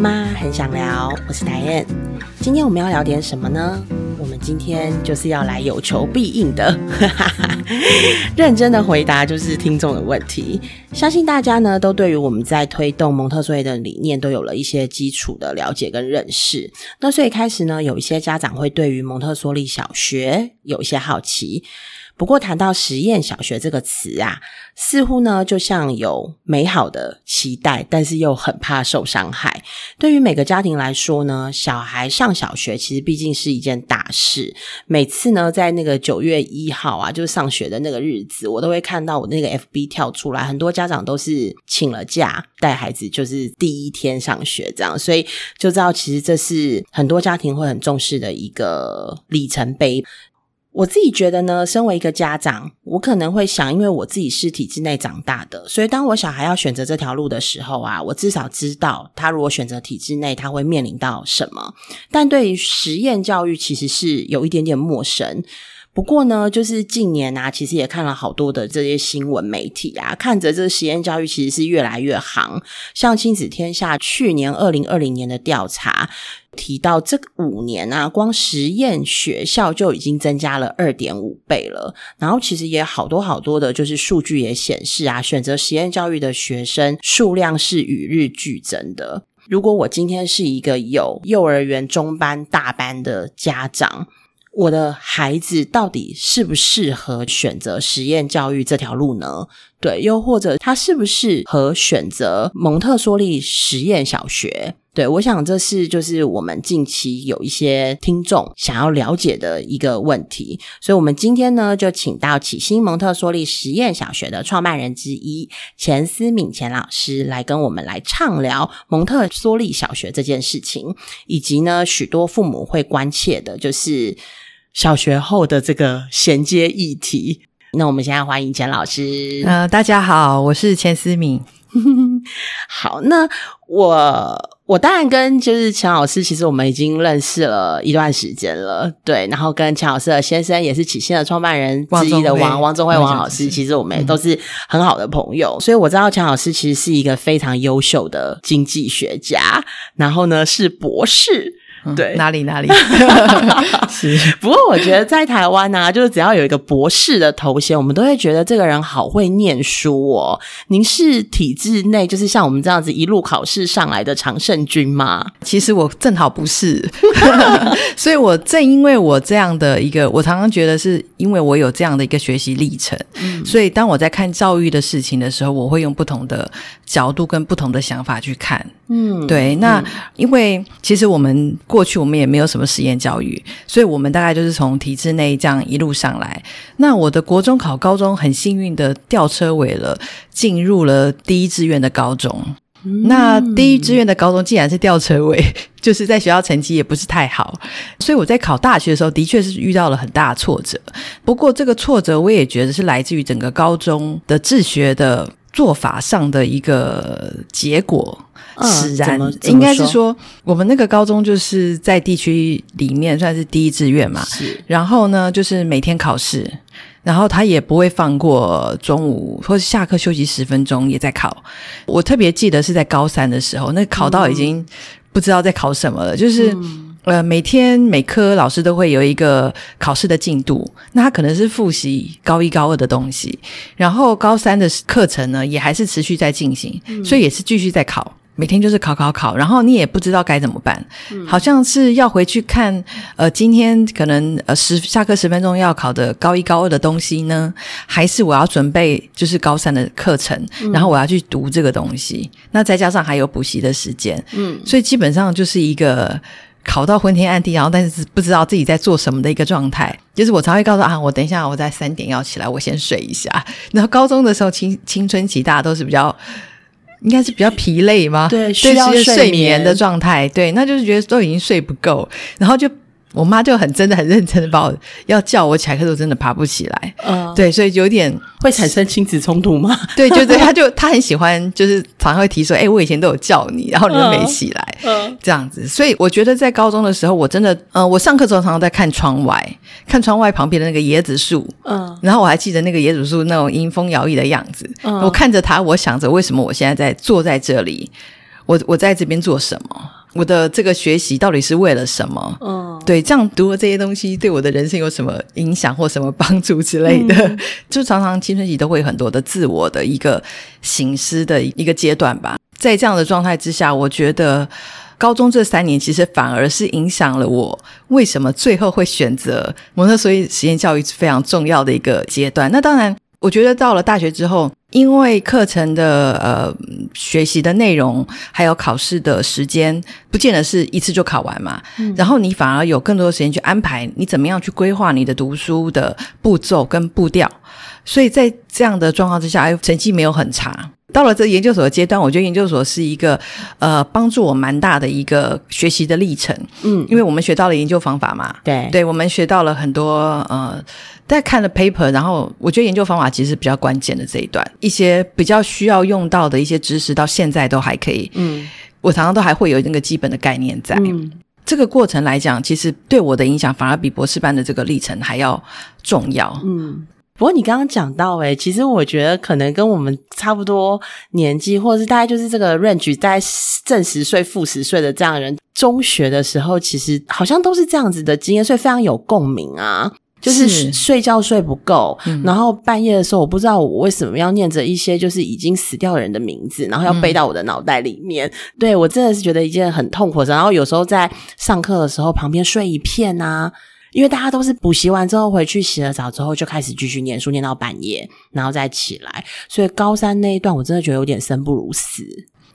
妈很想聊，我是戴燕。今天我们要聊点什么呢？我们今天就是要来有求必应的，认真的回答就是听众的问题。相信大家呢都对于我们在推动蒙特梭利的理念都有了一些基础的了解跟认识。那所以开始呢，有一些家长会对于蒙特梭利小学有一些好奇。不过谈到实验小学这个词啊，似乎呢就像有美好的期待，但是又很怕受伤害。对于每个家庭来说呢，小孩上小学其实毕竟是一件大事。每次呢，在那个九月一号啊，就是上学的那个日子，我都会看到我那个 FB 跳出来，很多家长都是请了假带孩子，就是第一天上学这样，所以就知道其实这是很多家庭会很重视的一个里程碑。我自己觉得呢，身为一个家长，我可能会想，因为我自己是体制内长大的，所以当我小孩要选择这条路的时候啊，我至少知道他如果选择体制内，他会面临到什么。但对于实验教育，其实是有一点点陌生。不过呢，就是近年啊，其实也看了好多的这些新闻媒体啊，看着这实验教育其实是越来越行。像亲子天下去年二零二零年的调查提到，这五年啊，光实验学校就已经增加了二点五倍了。然后其实也好多好多的，就是数据也显示啊，选择实验教育的学生数量是与日俱增的。如果我今天是一个有幼儿园中班、大班的家长。我的孩子到底适不适合选择实验教育这条路呢？对，又或者他适不适合选择蒙特梭利实验小学？对我想这是就是我们近期有一些听众想要了解的一个问题，所以我们今天呢就请到启新蒙特梭利实验小学的创办人之一钱思敏钱老师来跟我们来畅聊蒙特梭利小学这件事情，以及呢许多父母会关切的就是。小学后的这个衔接议题，那我们现在欢迎钱老师。呃，大家好，我是钱思敏。好，那我我当然跟就是钱老师，其实我们已经认识了一段时间了，对。然后跟钱老师的先生也是启信的创办人之一的王王宗辉王老师，其实我们也都是很好的朋友，所以我知道钱老师其实是一个非常优秀的经济学家，然后呢是博士。对，哪里哪里 是。不过我觉得在台湾呢，就是只要有一个博士的头衔，我们都会觉得这个人好会念书哦。您是体制内，就是像我们这样子一路考试上来的常胜军吗？其实我正好不是，所以我正因为我这样的一个，我常常觉得是因为我有这样的一个学习历程，所以当我在看教育的事情的时候，我会用不同的角度跟不同的想法去看。嗯，对。那因为其实我们。过去我们也没有什么实验教育，所以我们大概就是从体制内这样一路上来。那我的国中考高中很幸运的吊车尾了，进入了第一志愿的高中。那第一志愿的高中既然是吊车尾，就是在学校成绩也不是太好，所以我在考大学的时候的确是遇到了很大的挫折。不过这个挫折我也觉得是来自于整个高中的治学的做法上的一个结果。使然，应该是说，我们那个高中就是在地区里面算是第一志愿嘛。是，然后呢，就是每天考试，然后他也不会放过中午或者下课休息十分钟也在考。我特别记得是在高三的时候，那考到已经不知道在考什么了。就是呃，每天每科老师都会有一个考试的进度，那他可能是复习高一高二的东西，然后高三的课程呢也还是持续在进行，所以也是继续在考。每天就是考考考，然后你也不知道该怎么办，好像是要回去看，呃，今天可能呃十下课十分钟要考的高一高二的东西呢，还是我要准备就是高三的课程，然后我要去读这个东西，那再加上还有补习的时间，嗯，所以基本上就是一个考到昏天暗地，然后但是不知道自己在做什么的一个状态。就是我常会告诉啊，我等一下我在三点要起来，我先睡一下。然后高中的时候青青春期大家都是比较。应该是比较疲累吗？对，需要睡眠的状态。对，那就是觉得都已经睡不够，然后就。我妈就很真的很认真的把我要叫我起来，可是我真的爬不起来。嗯，对，所以有点会产生亲子冲突吗？对，就对，他就他很喜欢，就是常常会提说，哎，我以前都有叫你，然后你就没起来，嗯，这样子。所以我觉得在高中的时候，我真的，嗯，我上课时候常常在看窗外，看窗外旁边的那个椰子树，嗯，然后我还记得那个椰子树那种迎风摇曳的样子。嗯，我看着它，我想着为什么我现在在坐在这里。我我在这边做什么？我的这个学习到底是为了什么？嗯，对，这样读了这些东西对我的人生有什么影响或什么帮助之类的？就常常青春期都会有很多的自我的一个醒思的一个阶段吧。在这样的状态之下，我觉得高中这三年其实反而是影响了我为什么最后会选择蒙特梭利实验教育非常重要的一个阶段。那当然。我觉得到了大学之后，因为课程的呃学习的内容，还有考试的时间，不见得是一次就考完嘛。然后你反而有更多的时间去安排你怎么样去规划你的读书的步骤跟步调。所以在这样的状况之下，哎，成绩没有很差。到了这研究所的阶段，我觉得研究所是一个呃帮助我蛮大的一个学习的历程。嗯，因为我们学到了研究方法嘛，对，对我们学到了很多呃，在看了 paper，然后我觉得研究方法其实比较关键的这一段，一些比较需要用到的一些知识，到现在都还可以。嗯，我常常都还会有那个基本的概念在。嗯，这个过程来讲，其实对我的影响反而比博士班的这个历程还要重要。嗯。不过你刚刚讲到，诶，其实我觉得可能跟我们差不多年纪，或者是大概就是这个 range 在正十岁、负十岁的这样人，中学的时候，其实好像都是这样子的经验，所以非常有共鸣啊。就是睡觉睡不够，然后半夜的时候，我不知道我为什么要念着一些就是已经死掉的人的名字，然后要背到我的脑袋里面。对我真的是觉得一件很痛苦的。然后有时候在上课的时候，旁边睡一片啊。因为大家都是补习完之后回去洗了澡之后就开始继续念书，念到半夜，然后再起来。所以高三那一段我真的觉得有点生不如死。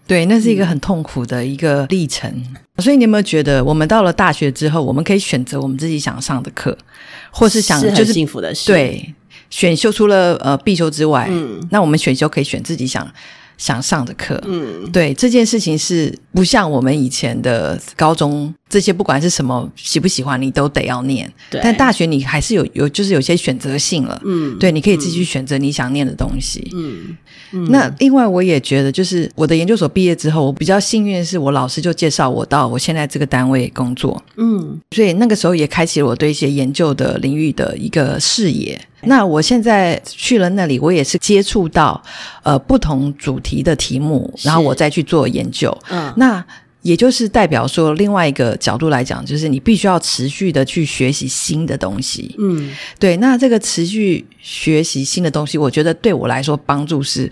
对，那是一个很痛苦的一个历程。所以你有没有觉得，我们到了大学之后，我们可以选择我们自己想上的课，或是想就是幸福的事？对，选修除了呃必修之外，嗯，那我们选修可以选自己想。想上的课，嗯，对这件事情是不像我们以前的高中这些，不管是什么喜不喜欢，你都得要念。对，但大学你还是有有就是有些选择性了，嗯，对，你可以自己去选择你想念的东西，嗯。那另外我也觉得，就是我的研究所毕业之后，我比较幸运的是，我老师就介绍我到我现在这个单位工作，嗯，所以那个时候也开启了我对一些研究的领域的一个视野。那我现在去了那里，我也是接触到呃不同主题的题目，然后我再去做研究。嗯，那也就是代表说，另外一个角度来讲，就是你必须要持续的去学习新的东西。嗯，对。那这个持续学习新的东西，我觉得对我来说帮助是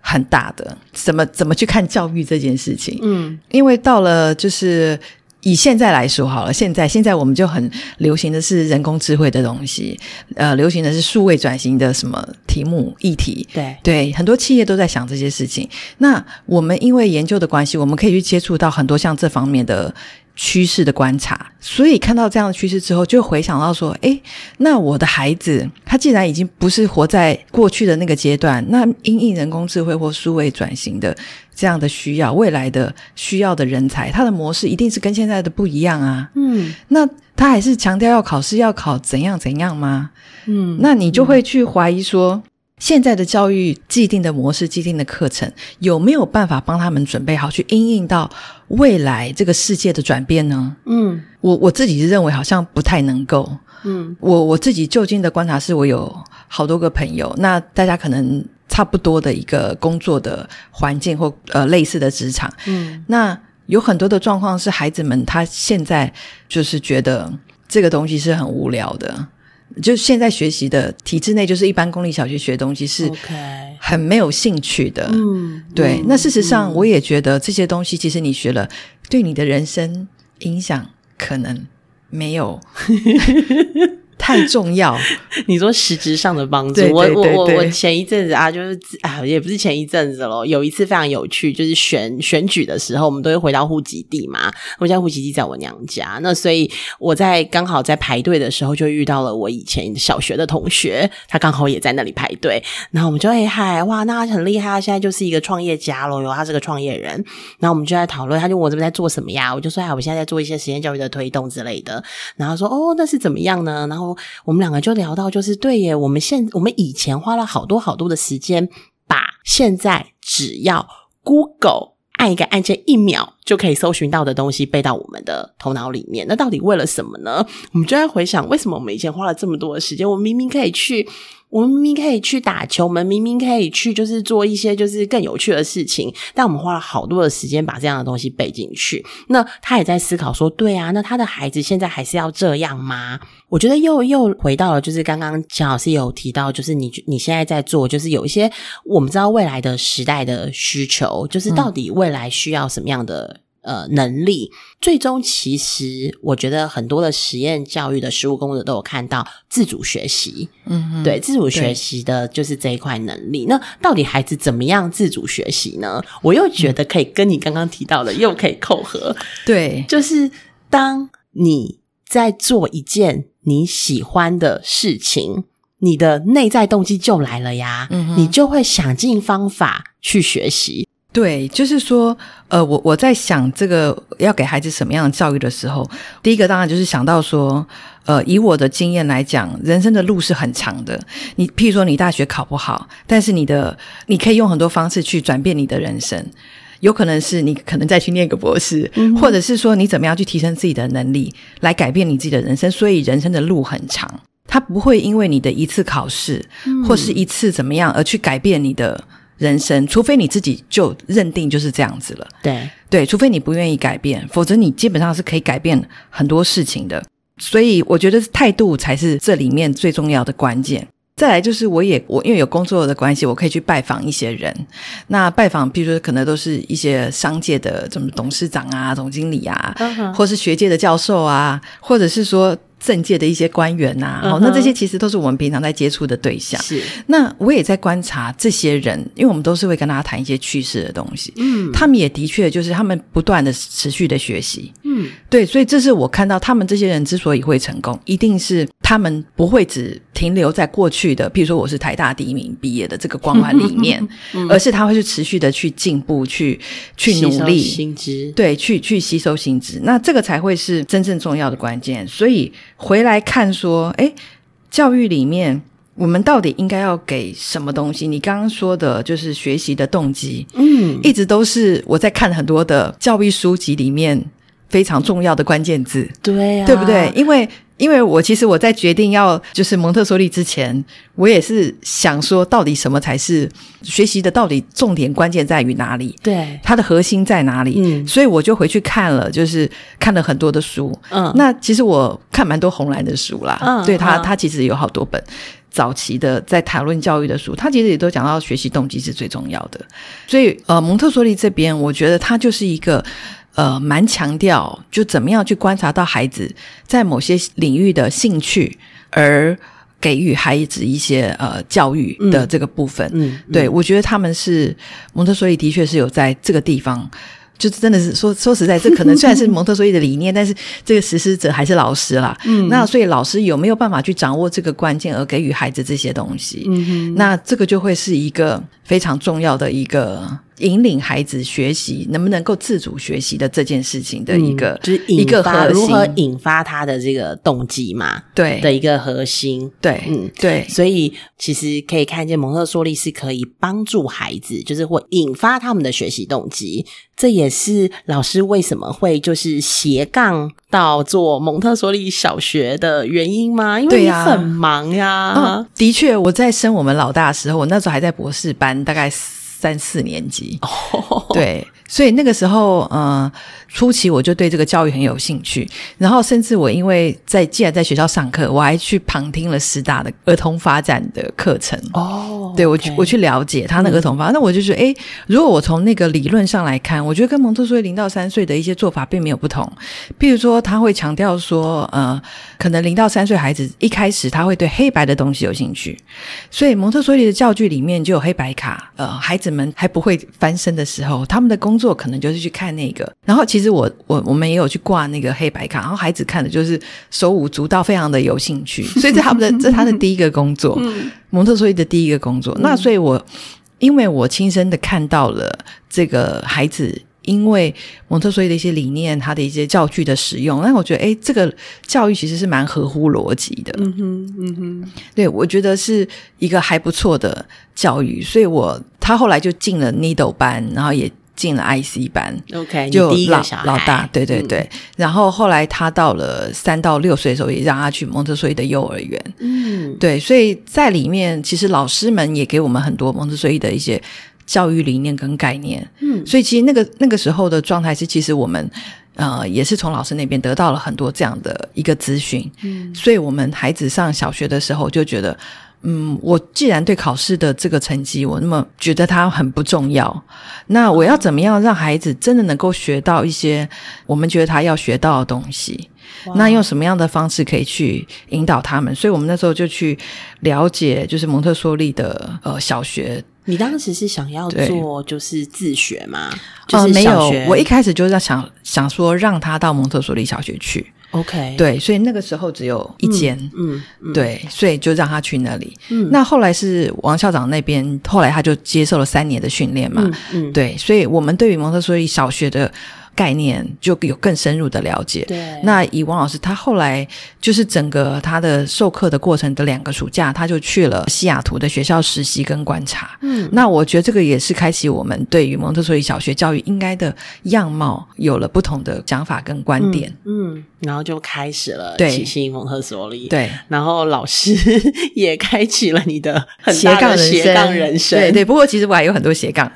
很大的。怎么怎么去看教育这件事情？嗯，因为到了就是。以现在来说好了，现在现在我们就很流行的是人工智慧的东西，呃，流行的是数位转型的什么题目议题，对对，很多企业都在想这些事情。那我们因为研究的关系，我们可以去接触到很多像这方面的。趋势的观察，所以看到这样的趋势之后，就回想到说：，诶，那我的孩子他既然已经不是活在过去的那个阶段，那因应人工智慧或数位转型的这样的需要，未来的需要的人才，他的模式一定是跟现在的不一样啊。嗯，那他还是强调要考试要考怎样怎样吗？嗯，那你就会去怀疑说。现在的教育既定的模式、既定的课程，有没有办法帮他们准备好去应应到未来这个世界的转变呢？嗯，我我自己是认为好像不太能够。嗯，我我自己就近的观察是，我有好多个朋友，那大家可能差不多的一个工作的环境或呃类似的职场。嗯，那有很多的状况是，孩子们他现在就是觉得这个东西是很无聊的。就现在学习的体制内，就是一般公立小学学东西是很没有兴趣的。嗯，对。那事实上，我也觉得这些东西，其实你学了，对你的人生影响可能没有。太重要，你说实质上的帮助，我我我我前一阵子啊，就是啊，也不是前一阵子咯，有一次非常有趣，就是选选举的时候，我们都会回到户籍地嘛。我家户籍地在我娘家，那所以我在刚好在排队的时候，就遇到了我以前小学的同学，他刚好也在那里排队。然后我们就哎嗨哇，那他很厉害，他现在就是一个创业家咯，有他是个创业人。然后我们就在讨论，他就问我这边在做什么呀？我就说哎，我现在在做一些实验教育的推动之类的。然后说哦，那是怎么样呢？然后我们两个就聊到，就是对耶，我们现我们以前花了好多好多的时间，把现在只要 Google 按一个按键，一秒就可以搜寻到的东西背到我们的头脑里面。那到底为了什么呢？我们就在回想，为什么我们以前花了这么多的时间，我明明可以去我们明明可以去打球，我们明明可以去就是做一些就是更有趣的事情，但我们花了好多的时间把这样的东西背进去。那他也在思考说，对啊，那他的孩子现在还是要这样吗？我觉得又又回到了，就是刚刚蒋老师有提到，就是你你现在在做，就是有一些我们知道未来的时代的需求，就是到底未来需要什么样的。呃，能力最终其实，我觉得很多的实验教育的实务工作都有看到自主学习，嗯，对，自主学习的就是这一块能力。那到底孩子怎么样自主学习呢？我又觉得可以跟你刚刚提到的又可以扣合，对，就是当你在做一件你喜欢的事情，你的内在动机就来了呀，嗯，你就会想尽方法去学习。对，就是说，呃，我我在想这个要给孩子什么样的教育的时候，第一个当然就是想到说，呃，以我的经验来讲，人生的路是很长的。你譬如说，你大学考不好，但是你的你可以用很多方式去转变你的人生，有可能是你可能再去念个博士，或者是说你怎么样去提升自己的能力，来改变你自己的人生。所以人生的路很长，它不会因为你的一次考试或是一次怎么样而去改变你的。人生，除非你自己就认定就是这样子了，对对，除非你不愿意改变，否则你基本上是可以改变很多事情的。所以我觉得态度才是这里面最重要的关键。再来就是，我也我因为有工作的关系，我可以去拜访一些人。那拜访，比如说可能都是一些商界的，什么董事长啊、总经理啊，或是学界的教授啊，或者是说。政界的一些官员呐，哦，那这些其实都是我们平常在接触的对象。是，那我也在观察这些人，因为我们都是会跟大家谈一些趋势的东西。嗯，他们也的确就是他们不断的持续的学习。嗯，对，所以这是我看到他们这些人之所以会成功，一定是他们不会只停留在过去的，譬如说我是台大第一名毕业的这个光环里面，而是他会去持续的去进步，去去努力，新知，对，去去吸收新知，那这个才会是真正重要的关键。所以。回来看说，哎，教育里面我们到底应该要给什么东西？你刚刚说的就是学习的动机，嗯，一直都是我在看很多的教育书籍里面非常重要的关键字，对，对不对？因为。因为我其实我在决定要就是蒙特梭利之前，我也是想说，到底什么才是学习的？到底重点关键在于哪里？对，它的核心在哪里？嗯，所以我就回去看了，就是看了很多的书。嗯，那其实我看蛮多红蓝的书啦。嗯，对他，他其实有好多本早期的在谈论教育的书，他其实也都讲到学习动机是最重要的。所以，呃，蒙特梭利这边，我觉得他就是一个。呃，蛮强调就怎么样去观察到孩子在某些领域的兴趣，而给予孩子一些呃教育的这个部分。嗯，对我觉得他们是蒙特梭利的确是有在这个地方，就真的是说说实在，这可能虽然是蒙特梭利的理念，但是这个实施者还是老师啦。嗯，那所以老师有没有办法去掌握这个关键，而给予孩子这些东西？嗯，那这个就会是一个非常重要的一个。引领孩子学习，能不能够自主学习的这件事情的一个，就是一个核心，如何引发他的这个动机嘛？对的一个核心，对，嗯，对，所以其实可以看见蒙特梭利是可以帮助孩子，就是会引发他们的学习动机。这也是老师为什么会就是斜杠到做蒙特梭利小学的原因吗？因为你很忙呀。的确，我在生我们老大的时候，我那时候还在博士班，大概。三四年级，对，所以那个时候，嗯。初期我就对这个教育很有兴趣，然后甚至我因为在既然在学校上课，我还去旁听了师大的儿童发展的课程。哦，对我去我去了解他那个儿童发，那我就觉得，哎，如果我从那个理论上来看，我觉得跟蒙特梭利零到三岁的一些做法并没有不同。譬如说，他会强调说，呃，可能零到三岁孩子一开始他会对黑白的东西有兴趣，所以蒙特梭利的教具里面就有黑白卡。呃，孩子们还不会翻身的时候，他们的工作可能就是去看那个，然后其实。其实我我我们也有去挂那个黑白卡，然后孩子看的就是手舞足蹈，非常的有兴趣，所以这他们的这他的第一个工作，蒙特梭利的第一个工作。那所以，我因为我亲身的看到了这个孩子，因为蒙特梭利的一些理念，他的一些教具的使用，那我觉得，哎，这个教育其实是蛮合乎逻辑的。嗯哼，嗯哼，对我觉得是一个还不错的教育，所以我他后来就进了 Needle 班，然后也。进了 IC 班。OK，就老老大，对对嗯对。然后后来他到了三到六岁的时候，也让他去蒙特梭利的幼儿园。嗯，对，所以在里面，其实老师们也给我们很多蒙特梭利的一些教育理念跟概念。嗯所以其实那个那个时候的状态是，其实我们呃也是从老师那边得到了很多这样的一个资讯。嗯所以我们孩子上小学的时候就觉得。嗯，我既然对考试的这个成绩我那么觉得它很不重要，那我要怎么样让孩子真的能够学到一些我们觉得他要学到的东西？那用什么样的方式可以去引导他们？所以我们那时候就去了解，就是蒙特梭利的呃小学。你当时是想要做就是自学吗？就是呃，没有我一开始就是在想想说让他到蒙特梭利小学去，OK，，对，所以那个时候只有一间，嗯嗯，对，所以就让他去那里。嗯。那后来是王校长那边，后来他就接受了三年的训练嘛，嗯嗯，对，所以我们对于蒙特梭利小学的概念就有更深入的了解。对，那以王老师，他后来就是整个他的授课的过程的两个暑假，他就去了西雅图的学校实习跟观察。嗯那我觉得这个也是开启我们对于蒙特梭利小学教育应该的样貌有了不同的想法跟观点。嗯，嗯，然后就开始了对起信蒙特梭利，，对，然后老师也开启了你的很斜大杠人生，的斜杠人生，对对。不过其实我还有很多斜杠，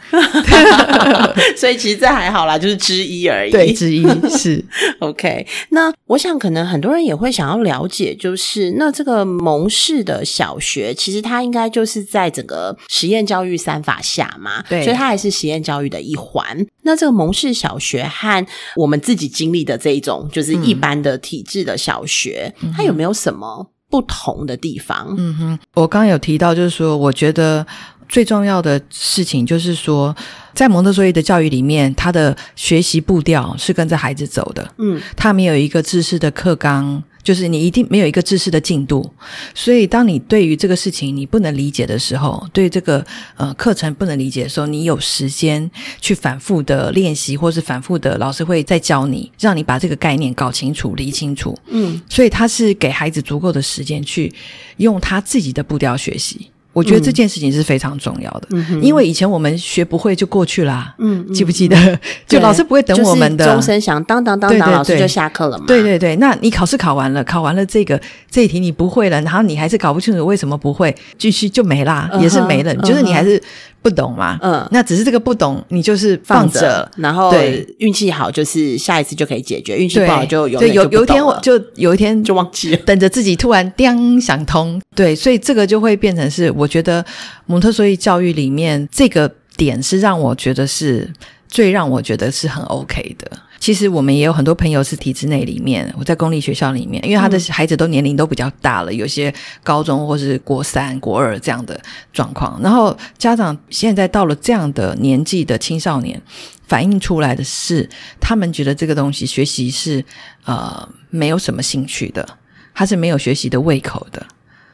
所以其实这还好啦，就是之一而已。对之一是 OK，那我想可能很多人也会想要了解，就是那这个蒙氏的小学，其实它应该就是在整个实验教育三法下嘛，对所以它还是实验教育的一环。那这个蒙氏小学和我们自己经历的这一种，就是一般的体制的小学，它有没有什么不同的地方？嗯哼，我刚刚有提到，就是说，我觉得最重要的事情就是说，在蒙特梭利的教育里面，他的学习步调是跟着孩子走的，嗯他没有一个知识的课纲。就是你一定没有一个知识的进度，所以当你对于这个事情你不能理解的时候，对这个呃课程不能理解的时候，你有时间去反复的练习，或是反复的老师会再教你，让你把这个概念搞清楚、理清楚。嗯所以他是给孩子足够的时间去用他自己的步调学习。我觉得这件事情是非常重要的，嗯因为以前我们学不会就过去啦，嗯，嗯记不记得？就老师不会等我们的，就是钟声响，当当当当，老师就下课了嘛。对对对，那你考试考完了，考完了这个这一题你不会了，然后你还是搞不清楚为什么不会，继续就没啦，嗯也是没了，就是你还是不懂嘛。嗯那只是这个不懂，你就是放着。然后对运气好就是下一次就可以解决，运气，不好就有对有有一天我就有一天就忘记了。等着自己突然叮想通，对，所以这个就会变成是，我觉得蒙特梭利教育里面这个点是让我觉得是最让我觉得是很 OK 的。其实我们也有很多朋友是体制内里面，我在公立学校里面，因为他的孩子都年龄都比较大了，有些高中或是国三、国二这样的状况，然后家长现在到了这样的年纪的青少年，反映出来的是，他们觉得这个东西学习是呃没有什么兴趣的，他是没有学习的胃口的。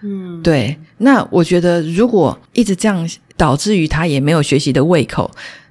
嗯，对，那我觉得如果一直这样，导致于他也没有学习的胃口，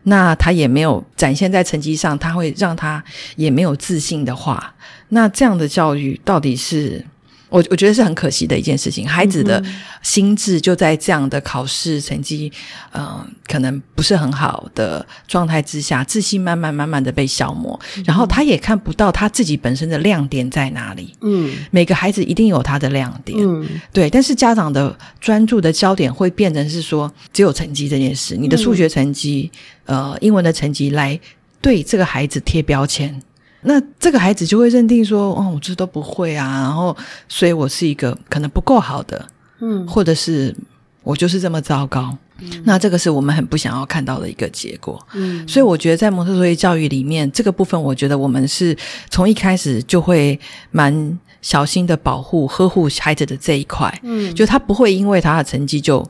那他也没有展现在成绩上，他会让他也没有自信的话，那这样的教育到底是？我我觉得是很可惜的一件事情，孩子的心智就在这样的考试成绩，呃，可能不是很好的状态之下，自信慢慢慢慢的被消磨，然后他也看不到他自己本身的亮点在哪里。嗯。每个孩子一定有他的亮点，嗯。对，但是家长的专注的焦点会变成是说，只有成绩这件事，你的数学成绩、呃，英文的成绩来对这个孩子贴标签，那这个孩子就会认定说，哦，我这都不会啊，然后所以我是一个可能不够好的，嗯。或者是我就是这么糟糕。那这个是我们很不想要看到的一个结果，嗯。所以我觉得在蒙特梭利教育里面，这个部分我觉得我们是从一开始就会蛮小心的保护、呵护孩子的这一块，嗯。就他不会因为他的成绩就，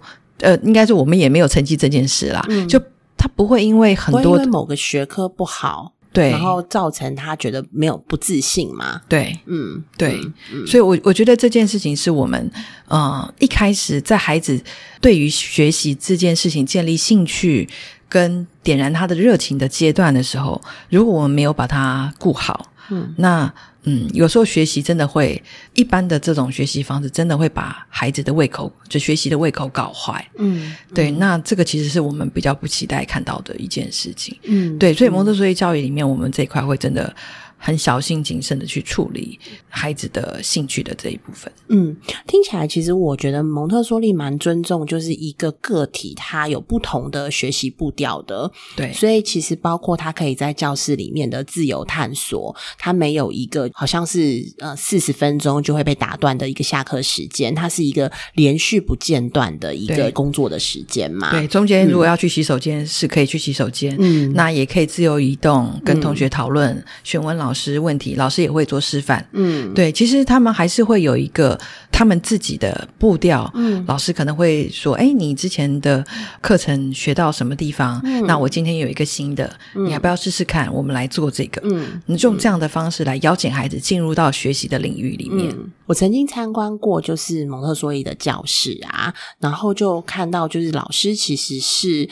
呃，应该是我们也没有成绩这件事啦，嗯。就他不会因为很多不会因为某个学科不好，对，然后造成他觉得没有不自信嘛？对。嗯，对。所以我，我觉得这件事情是我们呃一开始在孩子对于学习这件事情建立兴趣跟点燃他的热情的阶段的时候，如果我们没有把他顾好，嗯，那嗯，有时候学习真的会一般的这种学习方式，真的会把孩子的胃口，就学习的胃口搞坏。嗯，对，那这个其实是我们比较不期待看到的一件事情。嗯，对，所以蒙特梭利教育里面，我们这一块会真的。很小心谨慎的去处理孩子的兴趣的这一部分。嗯，听起来其实我觉得蒙特梭利蛮尊重，就是一个个体他有不同的学习步调的。对，所以其实包括他可以在教室里面的自由探索，他没有一个好像是呃四十分钟就会被打断的一个下课时间，它是一个连续不间断的一个工作的时间嘛。对，中间如果要去洗手间是可以去洗手间，嗯，那也可以自由移动，跟同学讨论，询问老。老师问题，老师也会做示范。嗯，对，其实他们还是会有一个他们自己的步调。嗯，老师可能会说：“哎，你之前的课程学到什么地方？那我今天有一个新的，你要不要试试看？我们来做这个。”嗯，你用这样的方式来邀请孩子进入到学习的领域里面。我曾经参观过，就是蒙特梭利的教室啊，然后就看到，就是老师其实是。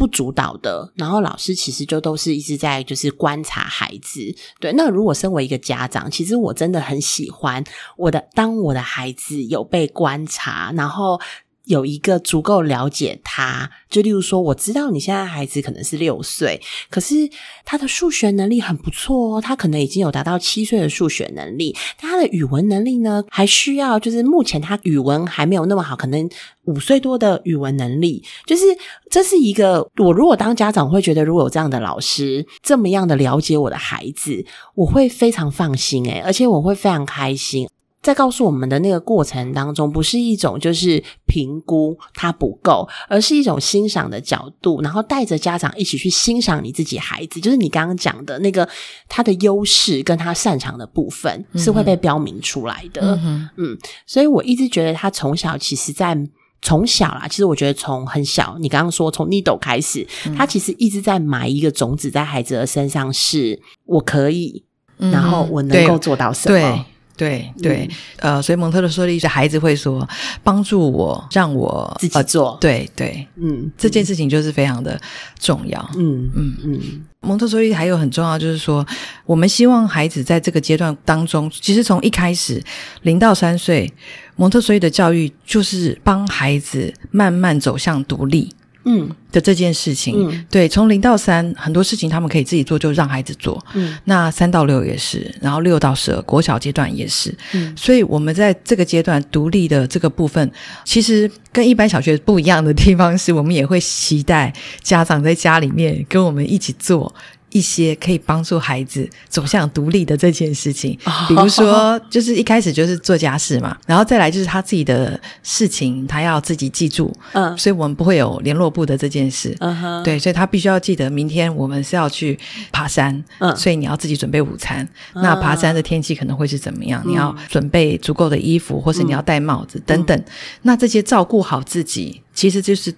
不主导的，然后老师其实就都是一直在就是观察孩子。对，那如果身为一个家长，其实我真的很喜欢我的，当我的孩子有被观察，然后。有一个足够了解他，就例如说，我知道你现在孩子可能是六岁，可是他的数学能力很不错哦，他可能已经有达到七岁的数学能力，但他的语文能力呢，还需要就是目前他语文还没有那么好，可能五岁多的语文能力，就是这是一个我如果当家长会觉得，如果有这样的老师这么样的了解我的孩子，我会非常放心诶，而且我会非常开心。在告诉我们的那个过程当中，不是一种就是评估他不够，而是一种欣赏的角度，然后带着家长一起去欣赏你自己孩子，就是你刚刚讲的那个他的优势跟他擅长的部分是会被标明出来的。嗯，所以我一直觉得他从小其实，在从小啦，其实我觉得从很小，你刚刚说从 needle 开始，他其实一直在埋一个种子在孩子的身上，是我可以，然后我能够做到什么。对对，呃，所以蒙特梭利的孩子会说：“帮助我，让我自己做。”对对，嗯，这件事情就是非常的重要。嗯嗯嗯，蒙特梭利还有很重要，就是说，我们希望孩子在这个阶段当中，其实从一开始零到三岁，蒙特梭利的教育就是帮孩子慢慢走向独立。嗯的这件事情，对，从零到三，很多事情他们可以自己做，就让孩子做。嗯，那三到六也是，然后六到十二，国小阶段也是。嗯，所以我们在这个阶段独立的这个部分，其实跟一般小学不一样的地方是，我们也会期待家长在家里面跟我们一起做。一些可以帮助孩子走向独立的这件事情，比如说，就是一开始就是做家事嘛，然后再来就是他自己的事情，他要自己记住，嗯，所以我们不会有联络部的这件事，嗯哼，对，所以他必须要记得明天我们是要去爬山，嗯，所以你要自己准备午餐，那爬山的天气可能会是怎么样？你要准备足够的衣服，或是你要戴帽子等等，那这些照顾好自己。其实就是，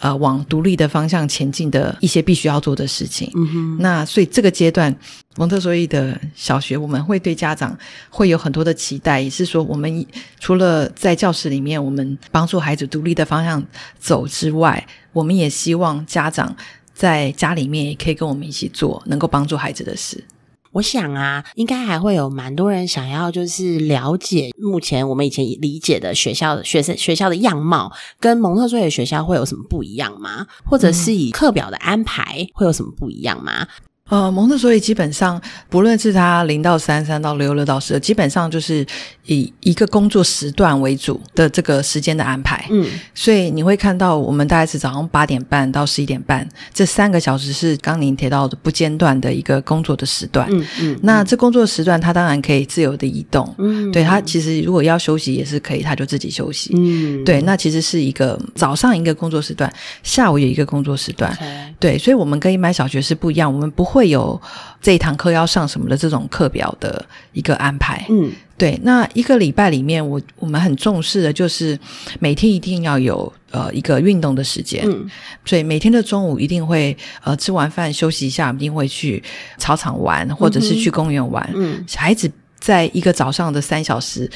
呃，往独立的方向前进的一些必须要做的事情。嗯哼。那所以这个阶段，蒙特梭利的小学，我们会对家长会有很多的期待，也是说，我们除了在教室里面，我们帮助孩子独立的方向走之外，我们也希望家长在家里面也可以跟我们一起做能够帮助孩子的事。我想啊，应该还会有蛮多人想要，就是了解目前我们以前理解的学校学生学校的样貌，跟蒙特梭利学校会有什么不一样吗？或者是以课表的安排会有什么不一样吗？呃，蒙特梭利基本上不论是他零到三、三到六、六到十二，基本上就是以一个工作时段为主的这个时间的安排。嗯，所以你会看到我们大概是早上八点半到十一点半，这三个小时是刚您提到的不间断的一个工作的时段。嗯嗯，那这工作时段他当然可以自由的移动。嗯，对他其实如果要休息也是可以，他就自己休息。嗯，对，那其实是一个早上一个工作时段，下午有一个工作时段。对，所以我们跟一般小学是不一样，我们不会。会有这一堂课要上什么的这种课表的一个安排，嗯，对。那一个礼拜里面，我我们很重视的就是每天一定要有呃一个运动的时间，嗯，所以每天的中午一定会呃吃完饭休息一下，一定会去操场玩，或者是去公园玩，嗯，孩子在一个早上的三小时。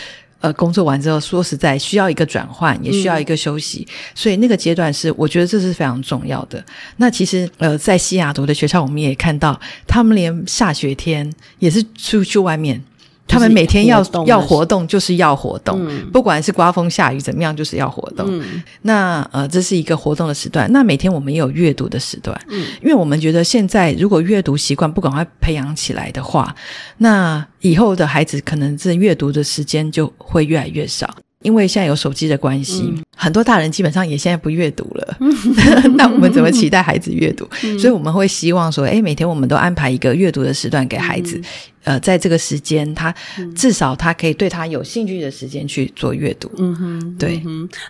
呃工作完之后，说实在需要一个转换，也需要一个休息，所以那个阶段是我觉得这是非常重要的。那其实呃，在西雅图的学校，我们也看到他们连下雪天也是出去外面。他们每天要要活动，就是要活动，不管是刮风下雨怎么样，就是要活动。那呃，这是一个活动的时段。那每天我们也有阅读的时段，嗯，因为我们觉得现在如果阅读习惯不赶快培养起来的话，那以后的孩子可能这阅读的时间就会越来越少。因为现在有手机的关系，很多大人基本上也现在不阅读了。那我们怎么期待孩子阅读？所以我们会希望说，哎，每天我们都安排一个阅读的时段给孩子。呃，在这个时间，他至少他可以对他有兴趣的时间去做阅读。嗯哼，对。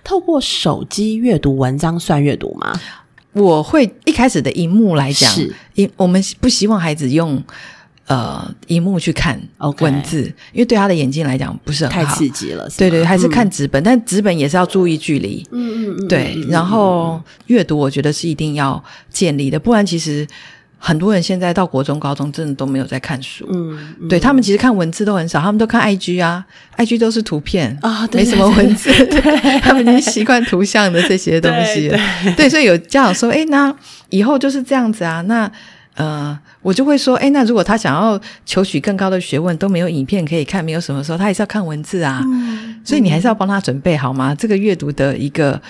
透过手机阅读文章算阅读吗？我会一开始的荧幕来讲，因我们不希望孩子用。呃，荧幕去看文字，因为对他的眼睛来讲不是很好，太刺激了。对对，还是看纸本，但纸本也是要注意距离。嗯嗯嗯。对，然后阅读，我觉得是一定要建立的，不然其实很多人现在到国中、高中，真的都没有在看书。嗯，对他们其实看文字都很少，他们都看 IG 啊，IG 都是图片啊，没什么文字，他们已经习惯图像的这些东西。对，所以有家长说：“哎，那以后就是这样子啊。”那呃，我就会说，哎，那如果他想要求取更高的学问，都没有影片可以看，没有什么时候，他还是要看文字啊。所以你还是要帮他准备好吗？这个阅读的一个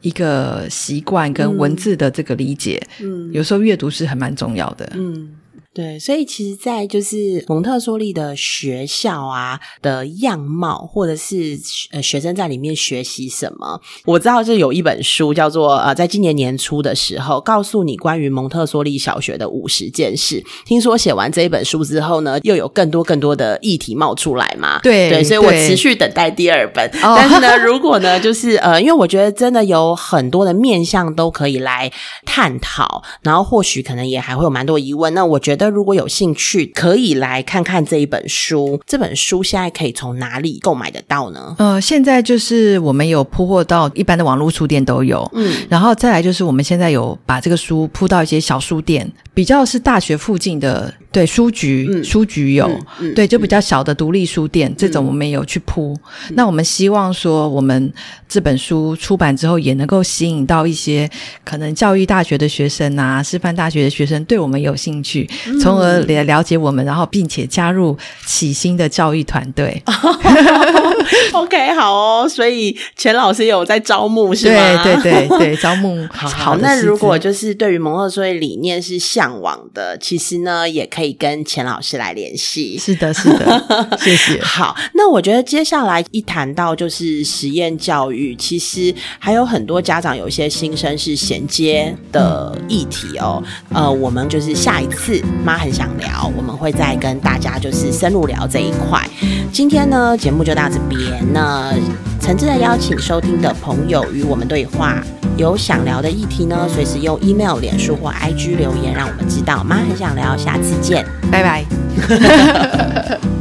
一个习惯跟文字的这个理解，嗯，有时候阅读是很蛮重要的，嗯。对，所以其实，在就是蒙特梭利的学校啊的样貌，或者是呃学生在里面学习什么，我知道就有一本书叫做呃，在今年年初的时候，告诉你关于蒙特梭利小学的五十件事。听说写完这一本书之后呢，又有更多更多的议题冒出来嘛？对对，所以我持续等待第二本。但是呢，如果呢，就是呃，因为我觉得真的有很多的面向都可以来探讨，然后或许可能也还会有蛮多疑问。那我觉得。如果有兴趣，可以来看看这一本书。这本书现在可以从哪里购买得到呢？呃，现在就是我们有铺货到一般的网络书店都有，嗯，然后再来就是我们现在有把这个书铺到一些小书店，比较是大学附近的。对书局，书局有，对就比较小的独立书店，这种我们有去铺。那我们希望说，我们这本书出版之后，也能够吸引到一些可能教育大学的学生啊，师范大学的学生对我们有兴趣，从而也了解我们，然后并且加入启新的教育团队。OK，好哦。所以钱老师有在招募是吗？对对对对，招募好。那如果就是对于蒙特梭利理念是向往的，其实呢，也可以。可以跟钱老师来联系，是的，是的，谢谢。好，那我觉得接下来一谈到就是实验教育，其实还有很多家长有一些新生是衔接的议题哦。呃，我们就是下一次妈很想聊，我们会再跟大家就是深入聊这一块。今天呢，节目就到这边。那诚挚的邀请收听的朋友与我们对话。有想聊的议题呢，随时用 email、脸书或 IG 留言，让我们知道。妈很想聊，下次见，拜拜。